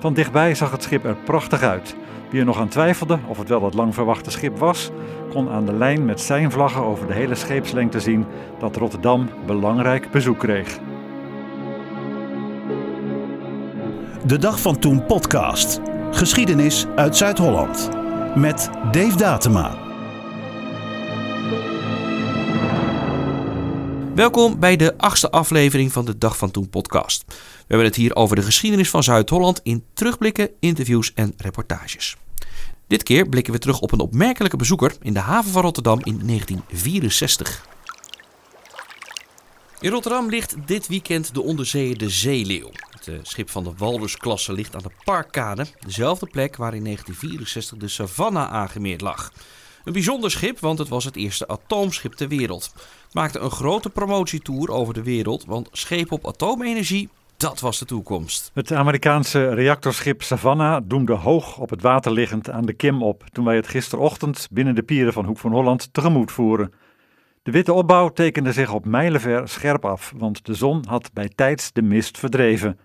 Van dichtbij zag het schip er prachtig uit. Wie er nog aan twijfelde of het wel het lang verwachte schip was, kon aan de lijn met zijn vlaggen over de hele scheepslengte zien dat Rotterdam belangrijk bezoek kreeg. De Dag van Toen podcast. Geschiedenis uit Zuid-Holland. Met Dave Datema. Welkom bij de achtste aflevering van de Dag van Toen podcast. We hebben het hier over de geschiedenis van Zuid-Holland in terugblikken, interviews en reportages. Dit keer blikken we terug op een opmerkelijke bezoeker in de haven van Rotterdam in 1964. In Rotterdam ligt dit weekend de onderzeeër de Zeeleeuw. Het eh, schip van de Walrus-klasse ligt aan de Parkkade, dezelfde plek waar in 1964 de Savannah aangemeerd lag. Een bijzonder schip, want het was het eerste atoomschip ter wereld. Het maakte een grote promotietour over de wereld, want schepen op atoomenergie, dat was de toekomst. Het Amerikaanse reactorschip Savannah doemde hoog op het water liggend aan de Kim op toen wij het gisterochtend binnen de pieren van Hoek van Holland tegemoet voeren. De witte opbouw tekende zich op mijlenver scherp af, want de zon had bij tijds de mist verdreven.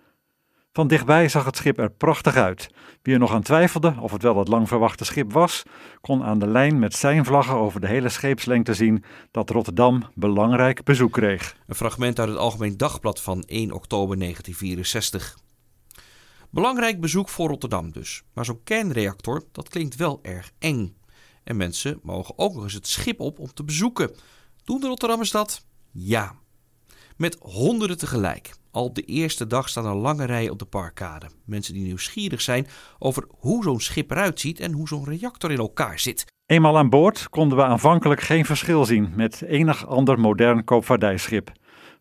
Van dichtbij zag het schip er prachtig uit. Wie er nog aan twijfelde of het wel het lang verwachte schip was, kon aan de lijn met zijn vlaggen over de hele scheepslengte zien dat Rotterdam belangrijk bezoek kreeg. Een fragment uit het Algemeen Dagblad van 1 oktober 1964. Belangrijk bezoek voor Rotterdam dus. Maar zo'n kernreactor, dat klinkt wel erg eng. En mensen mogen ook nog eens het schip op om te bezoeken. Doen de Rotterdammers dat? Ja. Met honderden tegelijk. Al op de eerste dag staan er lange rijen op de parkkade. Mensen die nieuwsgierig zijn over hoe zo'n schip eruit ziet en hoe zo'n reactor in elkaar zit. Eenmaal aan boord konden we aanvankelijk geen verschil zien met enig ander modern koopvaardijschip.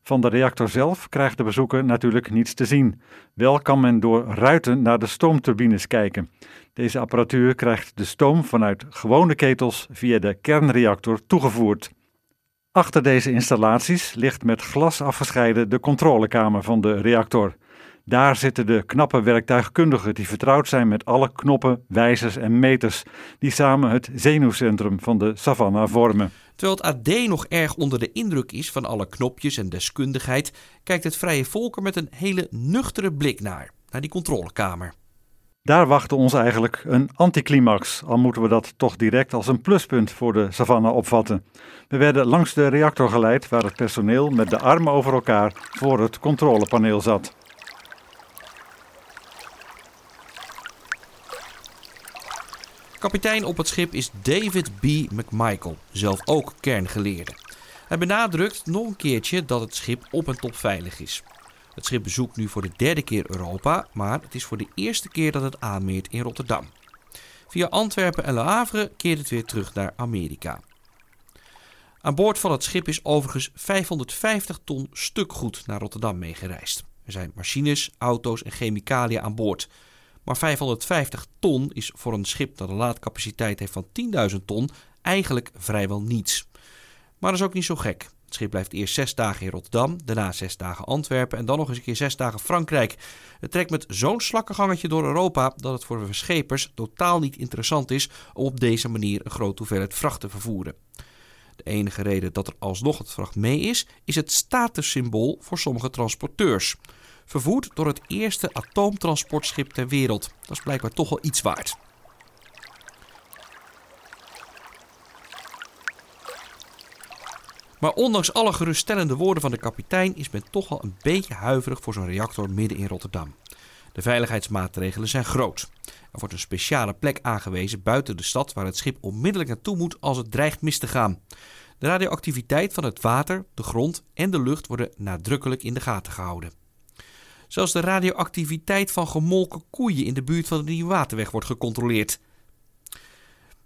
Van de reactor zelf krijgt de bezoeker natuurlijk niets te zien. Wel kan men door ruiten naar de stoomturbines kijken. Deze apparatuur krijgt de stoom vanuit gewone ketels via de kernreactor toegevoerd. Achter deze installaties ligt met glas afgescheiden de controlekamer van de reactor. Daar zitten de knappe werktuigkundigen die vertrouwd zijn met alle knoppen, wijzers en meters, die samen het zenuwcentrum van de Savannah vormen. Terwijl het AD nog erg onder de indruk is van alle knopjes en deskundigheid, kijkt het Vrije Volk er met een hele nuchtere blik naar, naar die controlekamer. Daar wachtte ons eigenlijk een anticlimax, al moeten we dat toch direct als een pluspunt voor de Savannah opvatten. We werden langs de reactor geleid waar het personeel met de armen over elkaar voor het controlepaneel zat. Kapitein op het schip is David B. McMichael, zelf ook kerngeleerde. Hij benadrukt nog een keertje dat het schip op en top veilig is. Het schip bezoekt nu voor de derde keer Europa, maar het is voor de eerste keer dat het aanmeert in Rotterdam. Via Antwerpen en Le Havre keert het weer terug naar Amerika. Aan boord van het schip is overigens 550 ton stukgoed naar Rotterdam meegereisd. Er zijn machines, auto's en chemicaliën aan boord. Maar 550 ton is voor een schip dat een laadcapaciteit heeft van 10.000 ton eigenlijk vrijwel niets. Maar dat is ook niet zo gek. Het schip blijft eerst zes dagen in Rotterdam, daarna zes dagen Antwerpen en dan nog eens een keer zes dagen Frankrijk. Het trekt met zo'n slakkengangetje door Europa dat het voor de verschepers totaal niet interessant is om op deze manier een grote hoeveelheid vracht te vervoeren. De enige reden dat er alsnog het vracht mee is, is het statussymbool voor sommige transporteurs. Vervoerd door het eerste atoomtransportschip ter wereld. Dat is blijkbaar toch wel iets waard. Maar ondanks alle geruststellende woorden van de kapitein is men toch wel een beetje huiverig voor zo'n reactor midden in Rotterdam. De veiligheidsmaatregelen zijn groot. Er wordt een speciale plek aangewezen buiten de stad waar het schip onmiddellijk naartoe moet als het dreigt mis te gaan. De radioactiviteit van het water, de grond en de lucht worden nadrukkelijk in de gaten gehouden. Zelfs de radioactiviteit van gemolken koeien in de buurt van de Waterweg wordt gecontroleerd.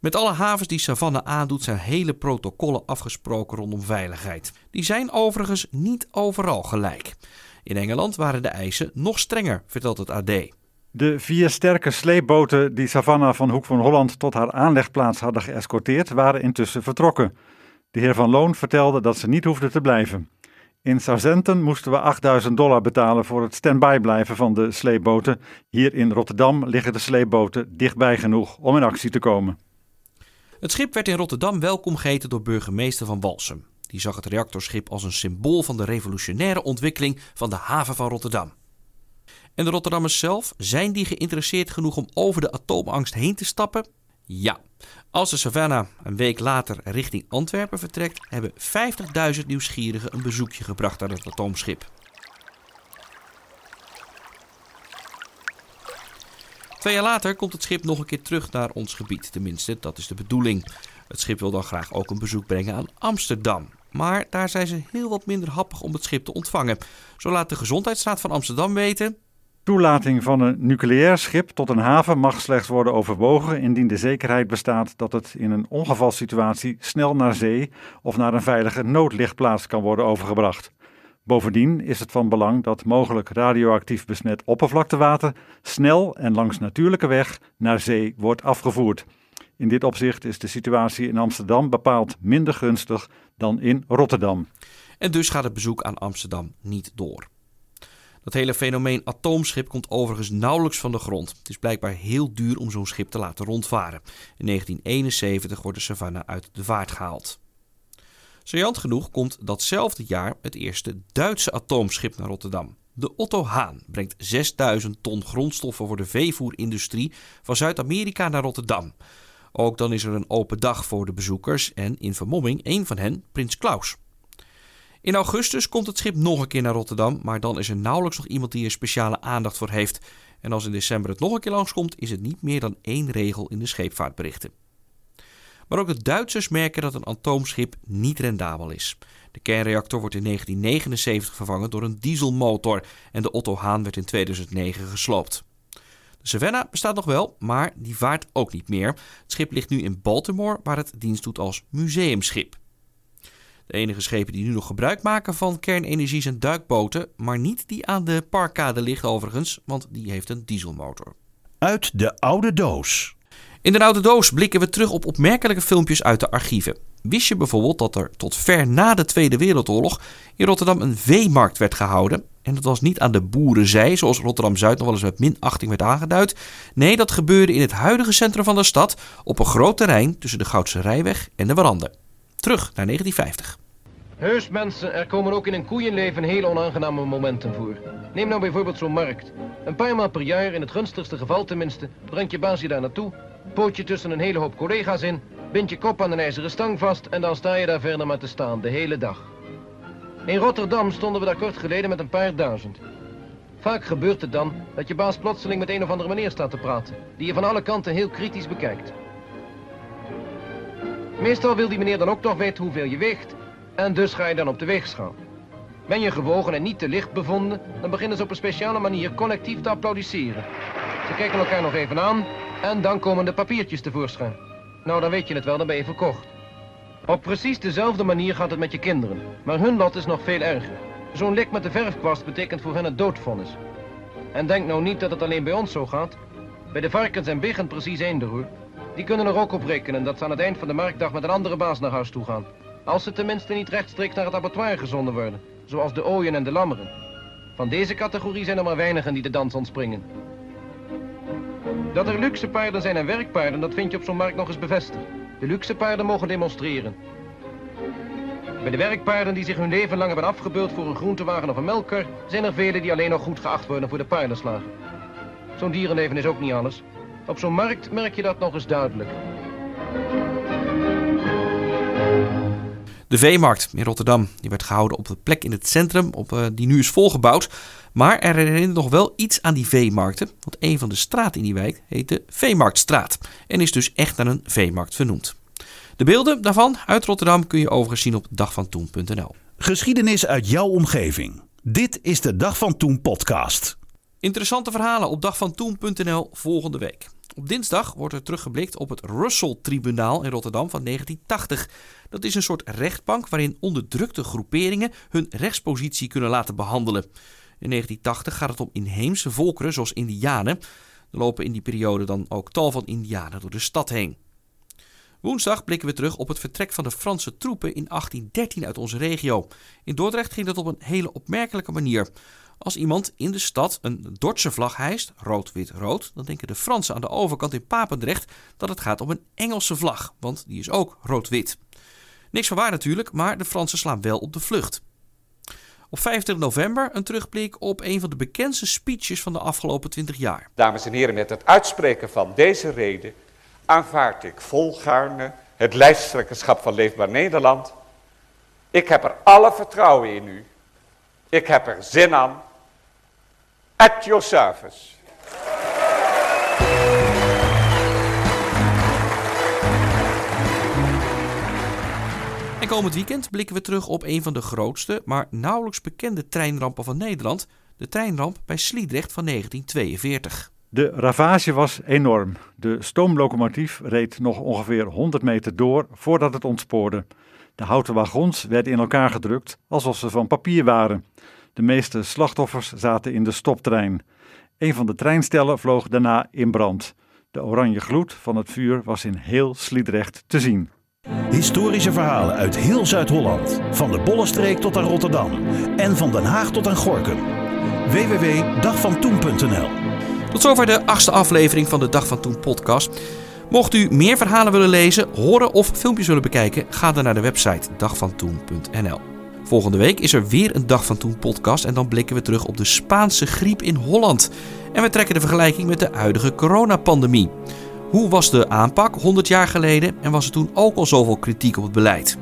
Met alle havens die Savannah aandoet zijn hele protocollen afgesproken rondom veiligheid. Die zijn overigens niet overal gelijk. In Engeland waren de eisen nog strenger, vertelt het AD. De vier sterke sleepboten die Savannah van Hoek van Holland tot haar aanlegplaats hadden geëscorteerd, waren intussen vertrokken. De heer Van Loon vertelde dat ze niet hoefden te blijven. In Southampton moesten we 8000 dollar betalen voor het stand-by blijven van de sleepboten. Hier in Rotterdam liggen de sleepboten dichtbij genoeg om in actie te komen. Het schip werd in Rotterdam welkom geheten door burgemeester van Walsum. Die zag het reactorschip als een symbool van de revolutionaire ontwikkeling van de haven van Rotterdam. En de Rotterdammers zelf, zijn die geïnteresseerd genoeg om over de atoomangst heen te stappen? Ja. Als de Savannah een week later richting Antwerpen vertrekt, hebben 50.000 nieuwsgierigen een bezoekje gebracht aan het atoomschip. Twee jaar later komt het schip nog een keer terug naar ons gebied. Tenminste, dat is de bedoeling. Het schip wil dan graag ook een bezoek brengen aan Amsterdam. Maar daar zijn ze heel wat minder happig om het schip te ontvangen. Zo laat de Gezondheidsraad van Amsterdam weten. Toelating van een nucleair schip tot een haven mag slechts worden overwogen indien de zekerheid bestaat dat het in een ongevalsituatie snel naar zee of naar een veilige noodlichtplaats kan worden overgebracht. Bovendien is het van belang dat mogelijk radioactief besmet oppervlaktewater snel en langs natuurlijke weg naar zee wordt afgevoerd. In dit opzicht is de situatie in Amsterdam bepaald minder gunstig dan in Rotterdam. En dus gaat het bezoek aan Amsterdam niet door. Dat hele fenomeen atoomschip komt overigens nauwelijks van de grond. Het is blijkbaar heel duur om zo'n schip te laten rondvaren. In 1971 wordt de Savannah uit de vaart gehaald. Saillant genoeg komt datzelfde jaar het eerste Duitse atoomschip naar Rotterdam. De Otto Haan brengt 6000 ton grondstoffen voor de veevoerindustrie van Zuid-Amerika naar Rotterdam. Ook dan is er een open dag voor de bezoekers en in vermomming een van hen, Prins Klaus. In augustus komt het schip nog een keer naar Rotterdam, maar dan is er nauwelijks nog iemand die er speciale aandacht voor heeft. En als in december het nog een keer langskomt, is het niet meer dan één regel in de scheepvaartberichten. Maar ook de Duitsers merken dat een atoomschip niet rendabel is. De kernreactor wordt in 1979 vervangen door een dieselmotor en de Otto Haan werd in 2009 gesloopt. De Savannah bestaat nog wel, maar die vaart ook niet meer. Het schip ligt nu in Baltimore, waar het dienst doet als museumschip. De enige schepen die nu nog gebruik maken van kernenergie zijn duikboten, maar niet die aan de parkkade ligt overigens, want die heeft een dieselmotor. Uit de oude doos. In de oude doos blikken we terug op opmerkelijke filmpjes uit de archieven. Wist je bijvoorbeeld dat er tot ver na de Tweede Wereldoorlog in Rotterdam een veemarkt werd gehouden? En dat was niet aan de boerenzij, zoals Rotterdam-Zuid nog wel eens met minachting werd aangeduid. Nee, dat gebeurde in het huidige centrum van de stad op een groot terrein tussen de Goudse Rijweg en de Warande. Terug naar 1950. Heus mensen, er komen ook in een koeienleven hele onaangename momenten voor. Neem nou bijvoorbeeld zo'n markt. Een paar maal per jaar, in het gunstigste geval tenminste, brengt je baas daar naartoe, pootje tussen een hele hoop collega's in, bind je kop aan een ijzeren stang vast en dan sta je daar verder maar te staan, de hele dag. In Rotterdam stonden we daar kort geleden met een paar duizend. Vaak gebeurt het dan dat je baas plotseling met een of andere meneer staat te praten, die je van alle kanten heel kritisch bekijkt. Meestal wil die meneer dan ook toch weten hoeveel je weegt en dus ga je dan op de weegschaal. Ben je gewogen en niet te licht bevonden, dan beginnen ze op een speciale manier collectief te applaudisseren. Ze kijken elkaar nog even aan en dan komen de papiertjes tevoorschijn. Nou, dan weet je het wel, dan ben je verkocht. Op precies dezelfde manier gaat het met je kinderen. Maar hun lot is nog veel erger. Zo'n lik met de verfkwast betekent voor hen het doodvonnis. En denk nou niet dat het alleen bij ons zo gaat. Bij de varkens en biggen precies eender hoor. Die kunnen er ook op rekenen dat ze aan het eind van de marktdag met een andere baas naar huis toe gaan. Als ze tenminste niet rechtstreeks naar het abattoir gezonden worden. Zoals de ooien en de lammeren. Van deze categorie zijn er maar weinigen die de dans ontspringen. Dat er luxe paarden zijn en werkpaarden, dat vind je op zo'n markt nog eens bevestigd. De luxe paarden mogen demonstreren. Bij de werkpaarden die zich hun leven lang hebben afgebeuld voor een groentewagen of een melkkar, zijn er velen die alleen nog goed geacht worden voor de paardenslagen. Zo'n dierenleven is ook niet alles. Op zo'n markt merk je dat nog eens duidelijk. De veemarkt in Rotterdam die werd gehouden op een plek in het centrum, op, uh, die nu is volgebouwd. Maar er herinnert nog wel iets aan die veemarkten. Want een van de straten in die wijk heet de Veemarktstraat. En is dus echt naar een veemarkt vernoemd. De beelden daarvan uit Rotterdam kun je overigens zien op dagvantoen.nl. Geschiedenis uit jouw omgeving. Dit is de Dag van Toen podcast. Interessante verhalen op dagvantoen.nl volgende week. Op dinsdag wordt er teruggeblikt op het Russell-tribunaal in Rotterdam van 1980. Dat is een soort rechtbank waarin onderdrukte groeperingen hun rechtspositie kunnen laten behandelen. In 1980 gaat het om inheemse volkeren zoals Indianen. Er lopen in die periode dan ook tal van Indianen door de stad heen. Woensdag blikken we terug op het vertrek van de Franse troepen in 1813 uit onze regio. In Dordrecht ging dat op een hele opmerkelijke manier. Als iemand in de stad een Dordtse vlag hijst, rood-wit-rood, dan denken de Fransen aan de overkant in Papendrecht dat het gaat om een Engelse vlag, want die is ook rood-wit. Niks van waar natuurlijk, maar de Fransen slaan wel op de vlucht. Op 25 november een terugblik op een van de bekendste speeches van de afgelopen 20 jaar. Dames en heren, met het uitspreken van deze reden aanvaard ik volgaarne het lijsttrekkerschap van Leefbaar Nederland. Ik heb er alle vertrouwen in u. Ik heb er zin aan. At your service. En komend weekend blikken we terug op een van de grootste, maar nauwelijks bekende treinrampen van Nederland. De treinramp bij Sliedrecht van 1942. De ravage was enorm. De stoomlocomotief reed nog ongeveer 100 meter door voordat het ontspoorde. De houten wagons werden in elkaar gedrukt alsof ze van papier waren. De meeste slachtoffers zaten in de stoptrein. Een van de treinstellen vloog daarna in brand. De oranje gloed van het vuur was in heel Sliedrecht te zien. Historische verhalen uit heel Zuid-Holland. Van de Bollenstreek tot aan Rotterdam. En van Den Haag tot aan Gorkum. www.dagvantoen.nl Tot zover de achtste aflevering van de Dag van Toen podcast. Mocht u meer verhalen willen lezen, horen of filmpjes willen bekijken, ga dan naar de website dagvantoen.nl. Volgende week is er weer een Dag van Toen podcast en dan blikken we terug op de Spaanse griep in Holland. En we trekken de vergelijking met de huidige coronapandemie. Hoe was de aanpak 100 jaar geleden en was er toen ook al zoveel kritiek op het beleid?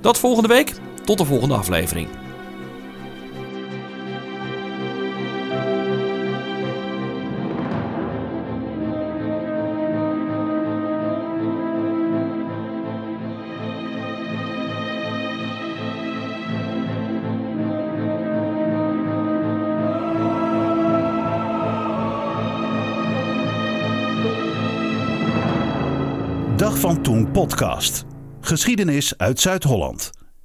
Dat volgende week. Tot de volgende aflevering. Van Toen podcast. Geschiedenis uit Zuid-Holland.